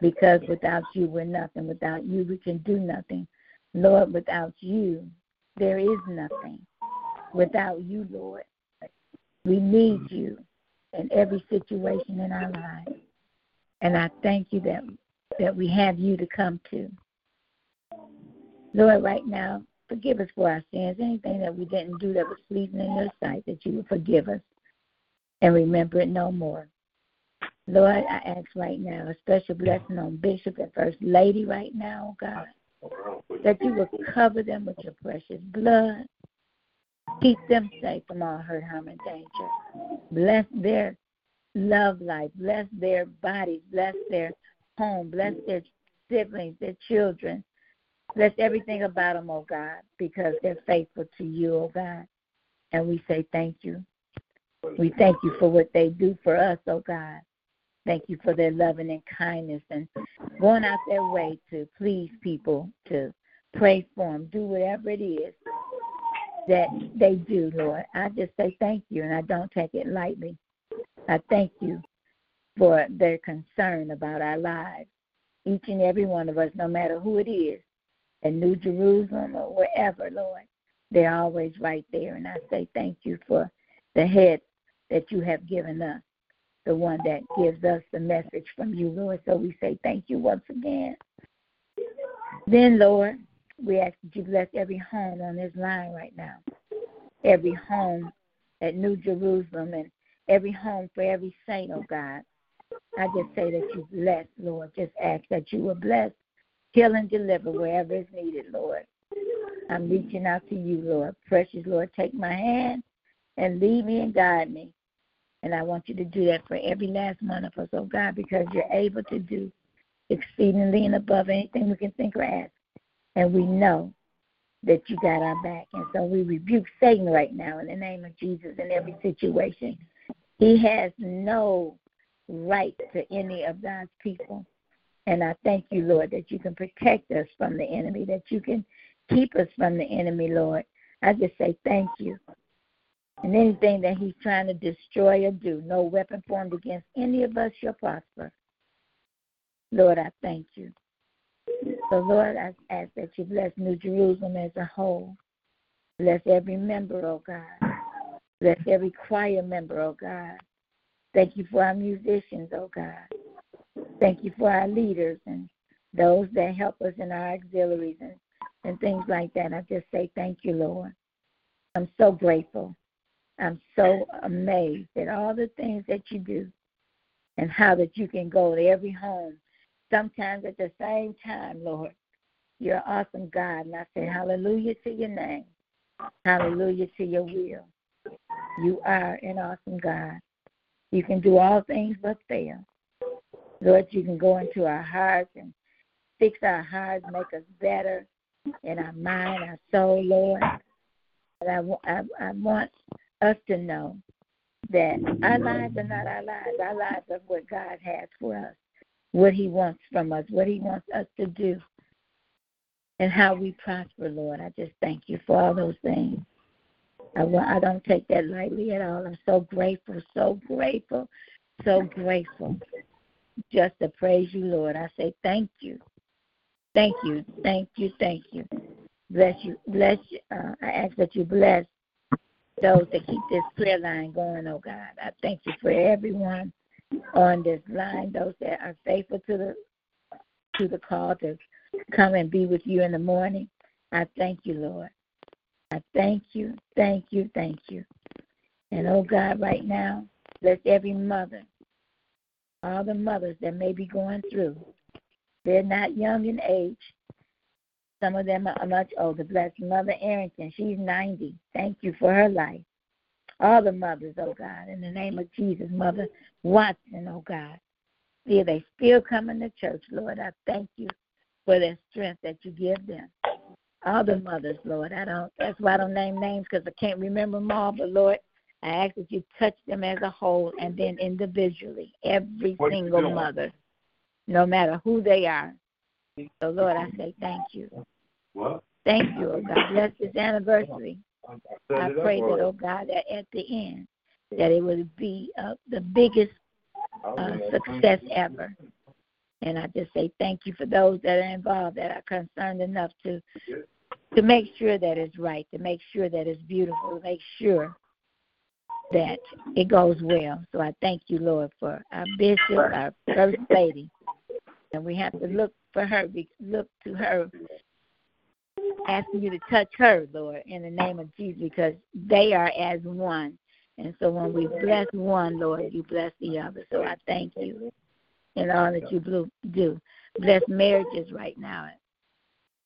S8: Because without you, we're nothing. Without you, we can do nothing. Lord, without you, there is nothing. Without you, Lord, we need mm-hmm. you in every situation in our lives. And I thank you that that we have you to come to. Lord, right now, forgive us for our sins. Anything that we didn't do that was pleasing in your sight, that you would forgive us and remember it no more. Lord, I ask right now a special blessing on Bishop and First Lady right now, oh God, that you will cover them with your precious blood. Keep them safe from all hurt, harm, and danger. Bless their love life. Bless their bodies. Bless their home. Bless their siblings, their children. Bless everything about them, oh God, because they're faithful to you, oh God. And we say thank you. We thank you for what they do for us, oh God. Thank you for their loving and kindness and going out their way to please people, to pray for them, do whatever it is that they do, Lord. I just say thank you, and I don't take it lightly. I thank you for their concern about our lives, each and every one of us, no matter who it is, New Jerusalem or wherever, Lord. They're always right there, and I say thank you for the head that you have given us, the one that gives us the message from you, Lord. So we say thank you once again. Then, Lord, we ask that you bless every home on this line right now, every home at New Jerusalem, and every home for every saint, oh God. I just say that you bless, Lord. Just ask that you will bless, heal, and deliver wherever is needed, Lord. I'm reaching out to you, Lord. Precious Lord, take my hand and lead me and guide me. And I want you to do that for every last one of us, oh God, because you're able to do exceedingly and above anything we can think or ask and we know that you got our back. And so we rebuke Satan right now in the name of Jesus in every situation. He has no right to any of God's people. And I thank you, Lord, that you can protect us from the enemy, that you can keep us from the enemy, Lord. I just say thank you. And anything that he's trying to destroy or do, no weapon formed against any of us shall prosper. Lord, I thank you. So, Lord, I ask that you bless New Jerusalem as a whole. Bless every member, oh God. Bless every choir member, oh God. Thank you for our musicians, oh God. Thank you for our leaders and those that help us in our auxiliaries and, and things like that. I just say thank you, Lord. I'm so grateful. I'm so amazed at all the things that you do and how that you can go to every home sometimes at the same time, Lord. You're an awesome God. And I say hallelujah to your name. Hallelujah to your will. You are an awesome God. You can do all things but fail. Lord, you can go into our hearts and fix our hearts, make us better in our mind, our soul, Lord. But I, I, I want us to know that our lives are not our lives. Our lives are what God has for us what He wants from us, what He wants us to do, and how we prosper, Lord. I just thank you for all those things. I, I don't take that lightly at all. I'm so grateful, so grateful, so grateful just to praise you, Lord. I say thank you. Thank you, thank you, thank you. Bless you, bless you. Uh, I ask that you bless those that keep this prayer line going, oh God. I thank you for everyone on this line, those that are faithful to the to the call to come and be with you in the morning. I thank you, Lord. I thank you, thank you, thank you. And oh God, right now, bless every mother, all the mothers that may be going through. They're not young in age. Some of them are much older. Bless Mother Arrington. She's 90. Thank you for her life. All the mothers, oh God, in the name of Jesus. Mother Watson, oh God. See, they still coming to church, Lord. I thank you for their strength that you give them. All the mothers, Lord. I don't. That's why I don't name names because I can't remember them all. But Lord, I ask that you touch them as a whole and then individually, every single mother, no matter who they are. So Lord, I say thank you.
S5: What?
S8: Thank you, oh God. Bless this anniversary. I pray that, oh God, that at the end, that it would be uh, the biggest uh, success ever. And I just say thank you for those that are involved that are concerned enough to to make sure that it's right, to make sure that it's beautiful, to make sure that it goes well. So I thank you, Lord, for our bishop, our first lady, and we have to look for her, be- look to her, asking you to touch her, Lord, in the name of Jesus, because they are as one. And so when we bless one, Lord, you bless the other. So I thank you in all that you do. Bless marriages right now.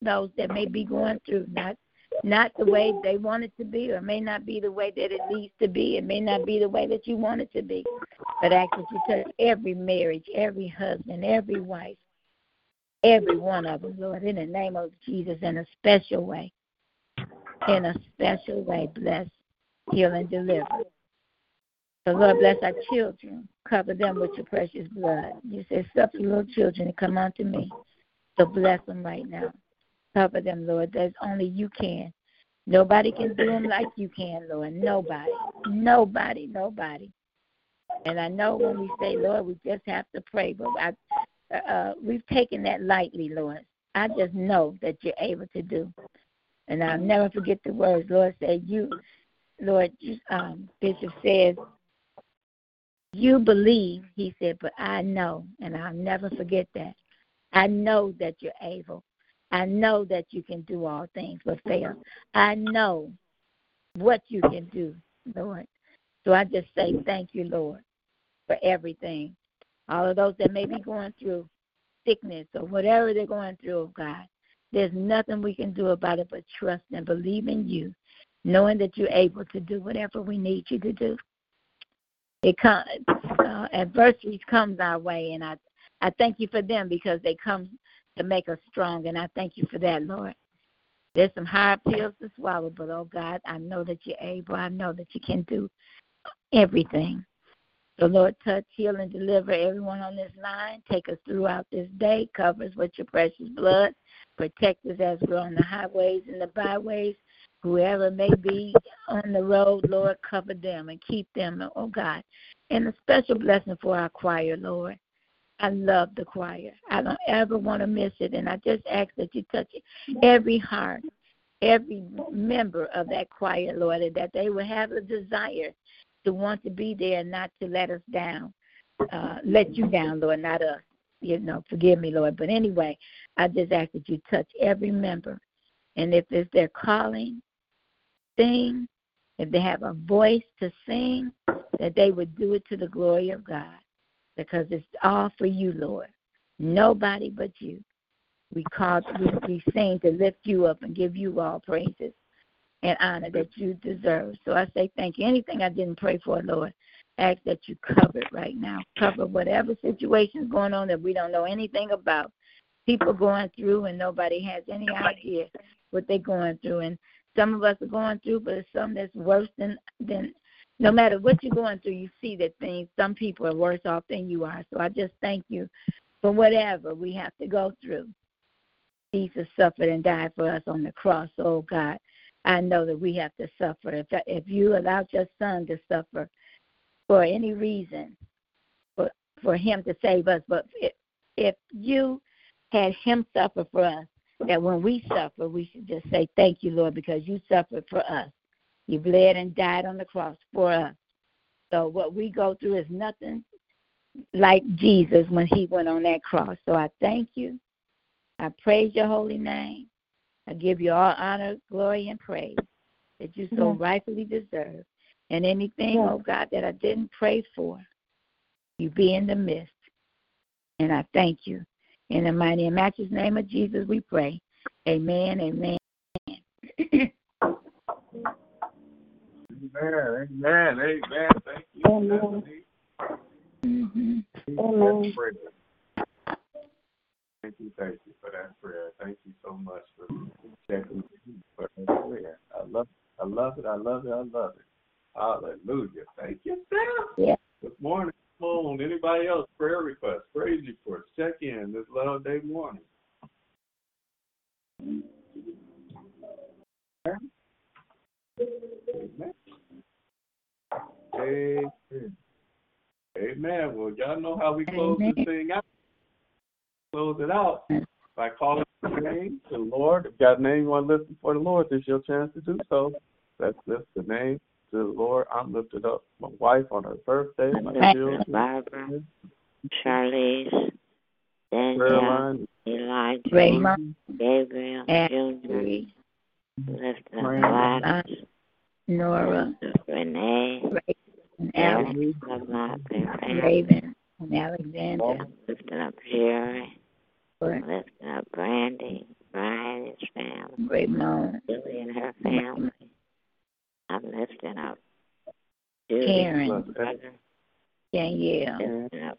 S8: Those that may be going through, not not the way they want it to be, or may not be the way that it needs to be. It may not be the way that you want it to be. But ask that you touch every marriage, every husband, every wife, every one of them, Lord, in the name of Jesus, in a special way. In a special way, bless, heal, and deliver. So, Lord, bless our children. Cover them with your precious blood. You said, suffer little children to come unto me. So bless them right now. Cover them, Lord. There's only you can. Nobody can do them like you can, Lord. Nobody. Nobody. Nobody. And I know when we say, Lord, we just have to pray, but I, uh, we've taken that lightly, Lord. I just know that you're able to do. And I'll never forget the words. Lord said, You, Lord, um, Bishop says, You believe, he said, but I know, and I'll never forget that. I know that you're able. I know that you can do all things but fail. I know what you can do, Lord. So I just say thank you, Lord, for everything. All of those that may be going through sickness or whatever they're going through, oh God, there's nothing we can do about it but trust and believe in you, knowing that you're able to do whatever we need you to do. It comes, uh, adversities comes our way, and I, I thank you for them because they come to make us strong, and I thank you for that, Lord. There's some hard pills to swallow, but oh God, I know that you're able. I know that you can do everything. So, Lord, touch, heal, and deliver everyone on this line. Take us throughout this day. Cover us with your precious blood. Protect us as we're on the highways and the byways. Whoever may be on the road, Lord, cover them and keep them, oh God. And a special blessing for our choir, Lord. I love the choir. I don't ever want to miss it. And I just ask that you touch every heart, every member of that choir, Lord, and that they will have a desire to want to be there and not to let us down, uh, let you down, Lord, not us. You know, forgive me, Lord. But anyway, I just ask that you touch every member. And if it's their calling, sing. If they have a voice to sing, that they would do it to the glory of God. Because it's all for you, Lord. Nobody but you. We call we, we sing to lift you up and give you all praises and honor that you deserve. So I say thank you. Anything I didn't pray for, Lord, ask that you cover it right now. Cover whatever situation's going on that we don't know anything about. People going through and nobody has any idea what they're going through. And some of us are going through, but it's some that's worse than than. No matter what you're going through, you see that things. Some people are worse off than you are. So I just thank you for whatever we have to go through. Jesus suffered and died for us on the cross. Oh God, I know that we have to suffer. If if you allowed your son to suffer for any reason, for for him to save us, but if, if you had him suffer for us, that when we suffer, we should just say thank you, Lord, because you suffered for us. You bled and died on the cross for us. So what we go through is nothing like Jesus when he went on that cross. So I thank you. I praise your holy name. I give you all honor, glory, and praise that you so
S6: Yes.
S8: rightfully deserve. And anything,
S6: Yes.
S8: oh God, that I didn't pray for, you be in the midst. And I thank you. In the mighty and matchless name of Jesus, we pray. Amen, amen. [clears throat]
S3: Amen, amen, amen. Thank you,
S6: Amen.
S8: hmm
S6: Amen.
S3: Thank you, thank you for that prayer. Thank you so much for checking for that prayer. I love, I love it. I love it. I love it. Hallelujah. Thank you, Sarah.
S8: Yeah.
S3: Good morning. Come on. Anybody else? Prayer request, praise report, check in this Love Day morning. Amen. Amen. Amen. Well, y'all know how we close
S8: Amen.
S3: this thing out. Close it out by calling the name to the Lord. If you got a name you want to listen for the Lord, this is your chance to do so. Let's lift the name to the Lord. I'm lifted up my wife on her birthday, my
S7: Barbara,
S3: children,
S7: Barbara, Charlize, Danielle,
S3: Caroline,
S7: Elijah,
S8: Raymond,
S7: Gabriel, Junior,
S8: Ashley,
S7: lift up
S8: Nora,
S7: Renee,
S8: and
S7: Eric,
S8: Alex,
S7: Lamont, their family,
S8: Raven, and Alexander.
S7: lifting up Jerry,
S8: Lord,
S7: lifting up Brandy, Brian, his family,
S8: Raymond,
S7: Billy and her family. I'm lifting up Judy,
S8: Karen,
S7: brother,
S8: Danielle,
S7: lifting up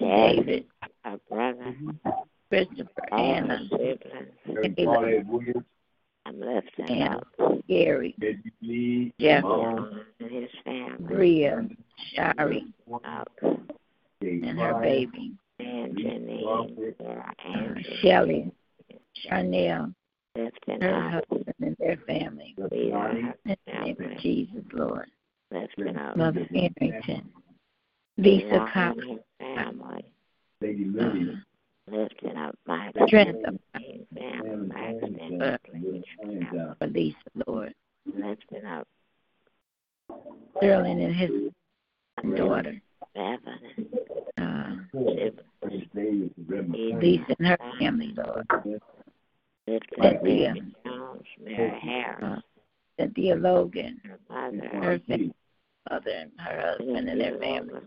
S7: David,
S8: David,
S7: our brother, mm-hmm.
S8: Christopher,
S7: all our
S8: Anna,
S7: siblings.
S8: Taylor,
S7: I'm lifting
S8: Anna,
S7: up.
S8: Gary, Jeff,
S7: John and his family.
S8: Bria, Shari,
S7: Up.
S8: And her baby,
S7: and Janine, Laura, Andrew,
S8: Shelley,
S7: lifting
S8: her
S7: up.
S8: husband, and their family.
S7: Rita, her
S8: In the name of Jesus, Lord.
S7: lifting up.
S8: Mother Arrington, Lisa
S7: Lisa
S8: Cox,
S7: and his family,
S8: uh,
S7: lifting up Mike
S8: strength of
S7: and family, Max and
S8: Uh,
S7: Lynch family,
S8: Lord.
S7: lifting up.
S8: Sterling and his daughter,
S7: Bevan
S8: uh,
S7: and siblings,
S8: her family, Lord. Cynthia,
S7: Mary Harris,
S8: uh, Cynthia Logan,
S7: her mother,
S8: her family, mother, and her husband and their family.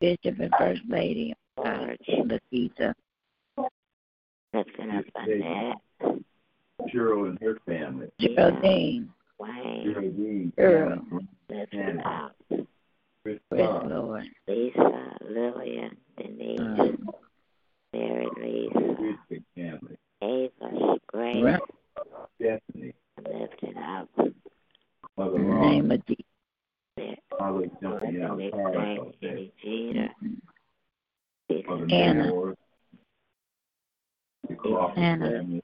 S7: Laverne,
S8: Bishop and First Lady, uh, Lakeisha,
S7: lifting up Annette,
S4: Cheryl and her family.
S8: Geraldine,
S7: Wayne,
S4: Geraldine,
S8: Earl,
S7: lifting up
S4: Chris
S8: Chris, Lord.
S7: Lisa, Lillian, Denise,
S8: Um,
S7: Mary Lisa,
S4: Christian family.
S7: Ava, Grace,
S8: Right.
S4: Stephanie,
S7: lifting up.
S4: Mother
S8: in the name of Jesus.
S4: Family.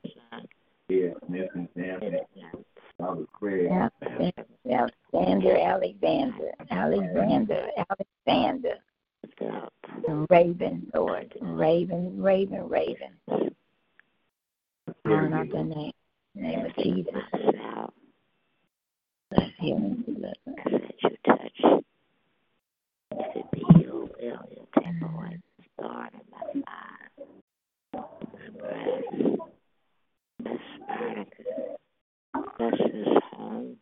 S8: Alexander, Alexander, Alexander, Alexander, Raven, Lord, Raven, Raven, Raven. Calling out the name, name of Jesus. Bless deliverance.
S7: I said you touch. If it be your will, you'll take away the thorn in my side. My breast. Bless Spartacus. Bless his home.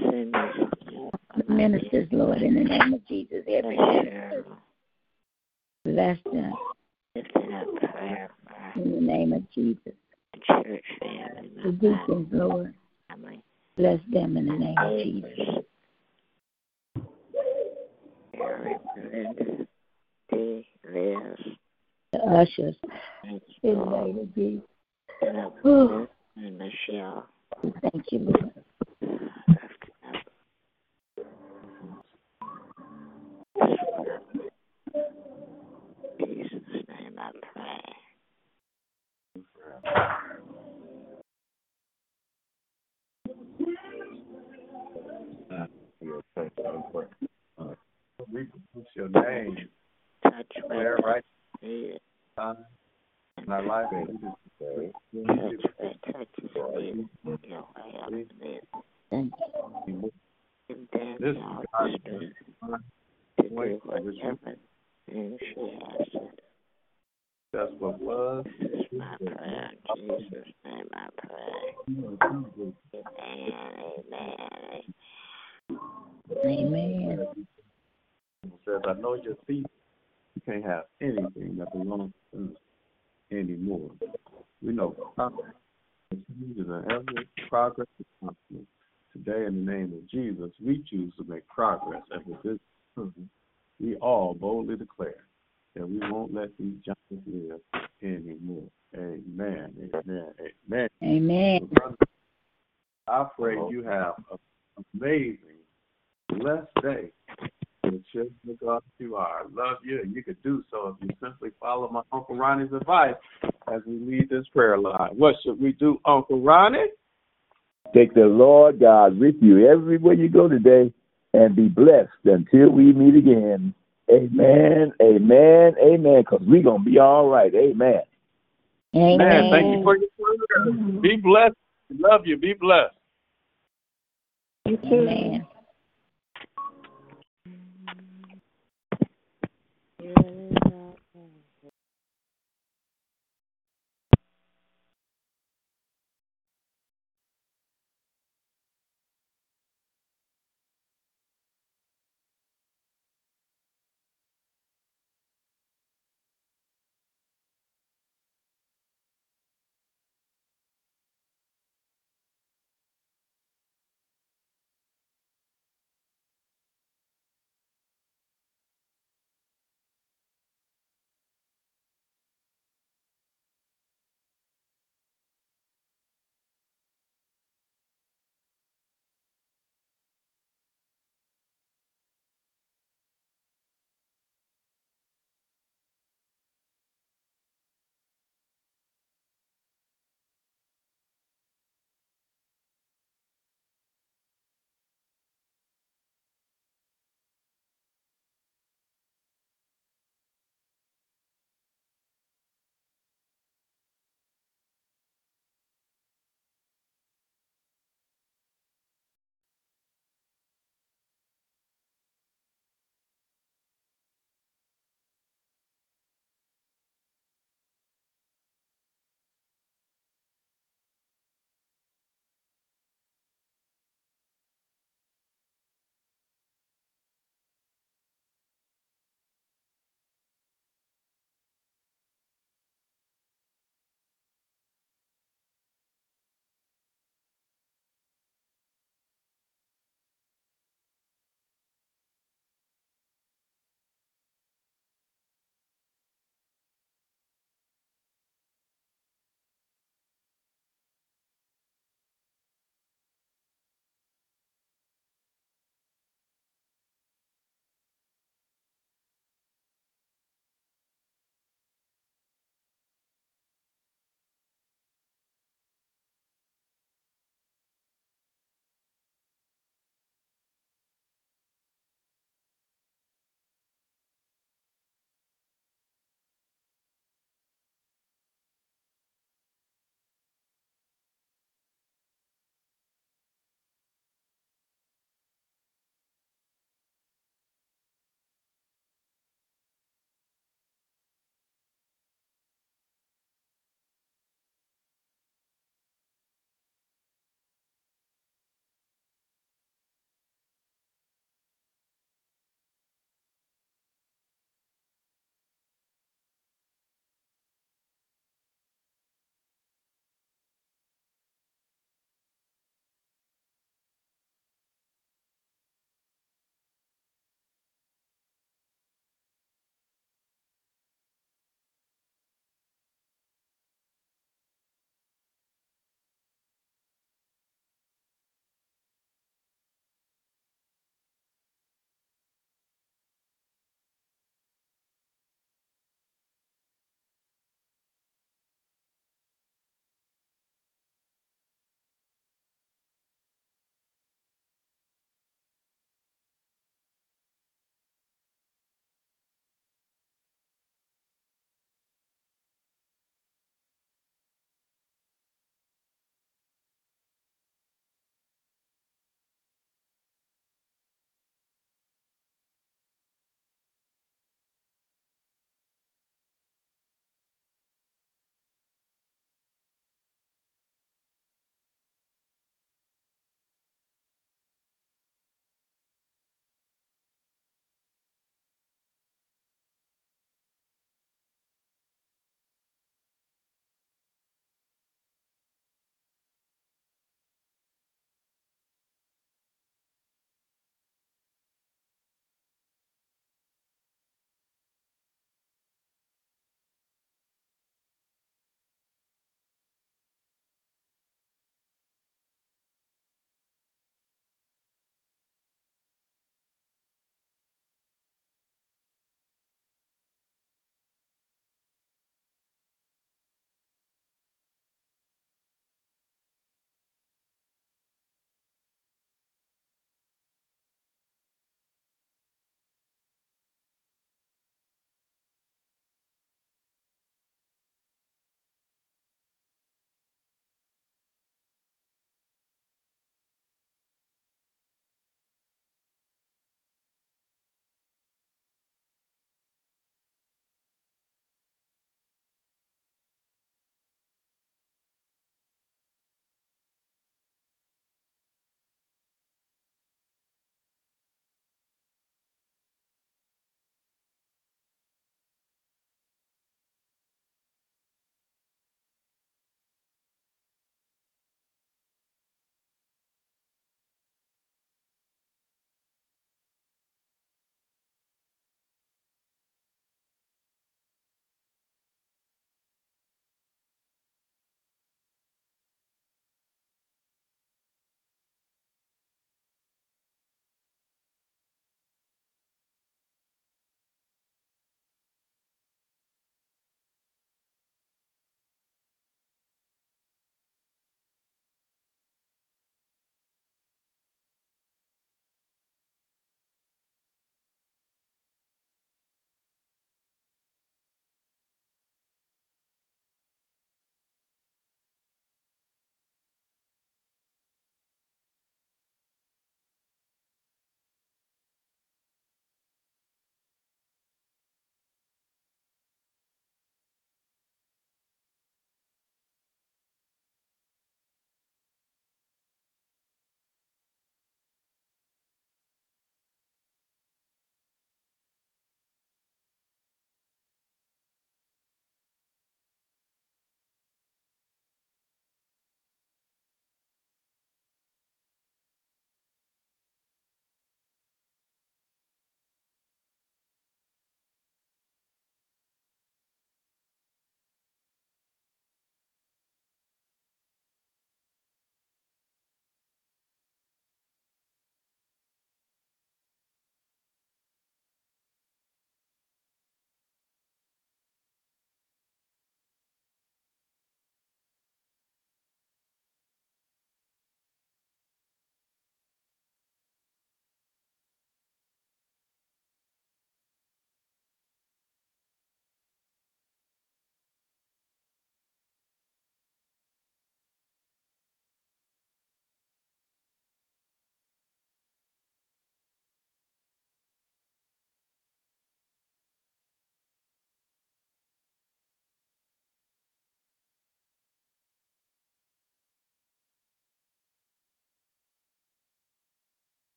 S7: Send me some
S8: The ministers, Lord, in the name of Jesus, every
S7: Bless
S8: minister, bless them.
S7: Lifting up prayer for
S8: in the name of Jesus.
S7: church family,
S8: The deacons, Lord, bless them in the name of Jesus.
S7: neighbors. Eric, Linda,
S8: The ushers, in the name of Jesus.
S7: And up
S8: Whew.
S7: Liz and Michelle.
S8: Thank you, Lord.
S7: Lifting up In Jesus' name I pray.
S4: Uh, your touch, uh, for- uh,
S3: We put your name
S7: Touch
S3: there,
S7: where
S3: right?
S7: needed.
S3: Time in our life. and we just- we need
S7: Touch where touches needed. Your way up needed.
S8: Thank
S3: to-
S7: And then
S3: This is
S7: y'all
S3: God's
S7: spirit to do
S3: Wait,
S7: whatever thing she has to do.
S3: That's what was.
S7: My prayer. In Jesus' name I pray. Amen. Amen.
S8: Amen.
S3: It says, I know your feet. You can't have anything that belongs to us anymore. We know progress is an every progress is constant. Today, in the name of Jesus, we choose to make progress as a business. We all boldly declare that we won't let these giants live anymore. Amen. Amen. Amen.
S8: Amen.
S3: I pray uh-huh. you have an amazing, blessed day. The children of God you are. I love you, and you can do so if you simply follow my Uncle Ronnie's advice as we lead this prayer line. What should we do, Uncle Ronnie?
S4: Take the Lord God with you everywhere you go today and be blessed until we meet again. Amen, amen, amen, because we're going to be all right. Amen.
S8: Amen.
S3: Man, thank you for your prayer. Be blessed. Love you. Be blessed.
S6: You too.
S8: Amen.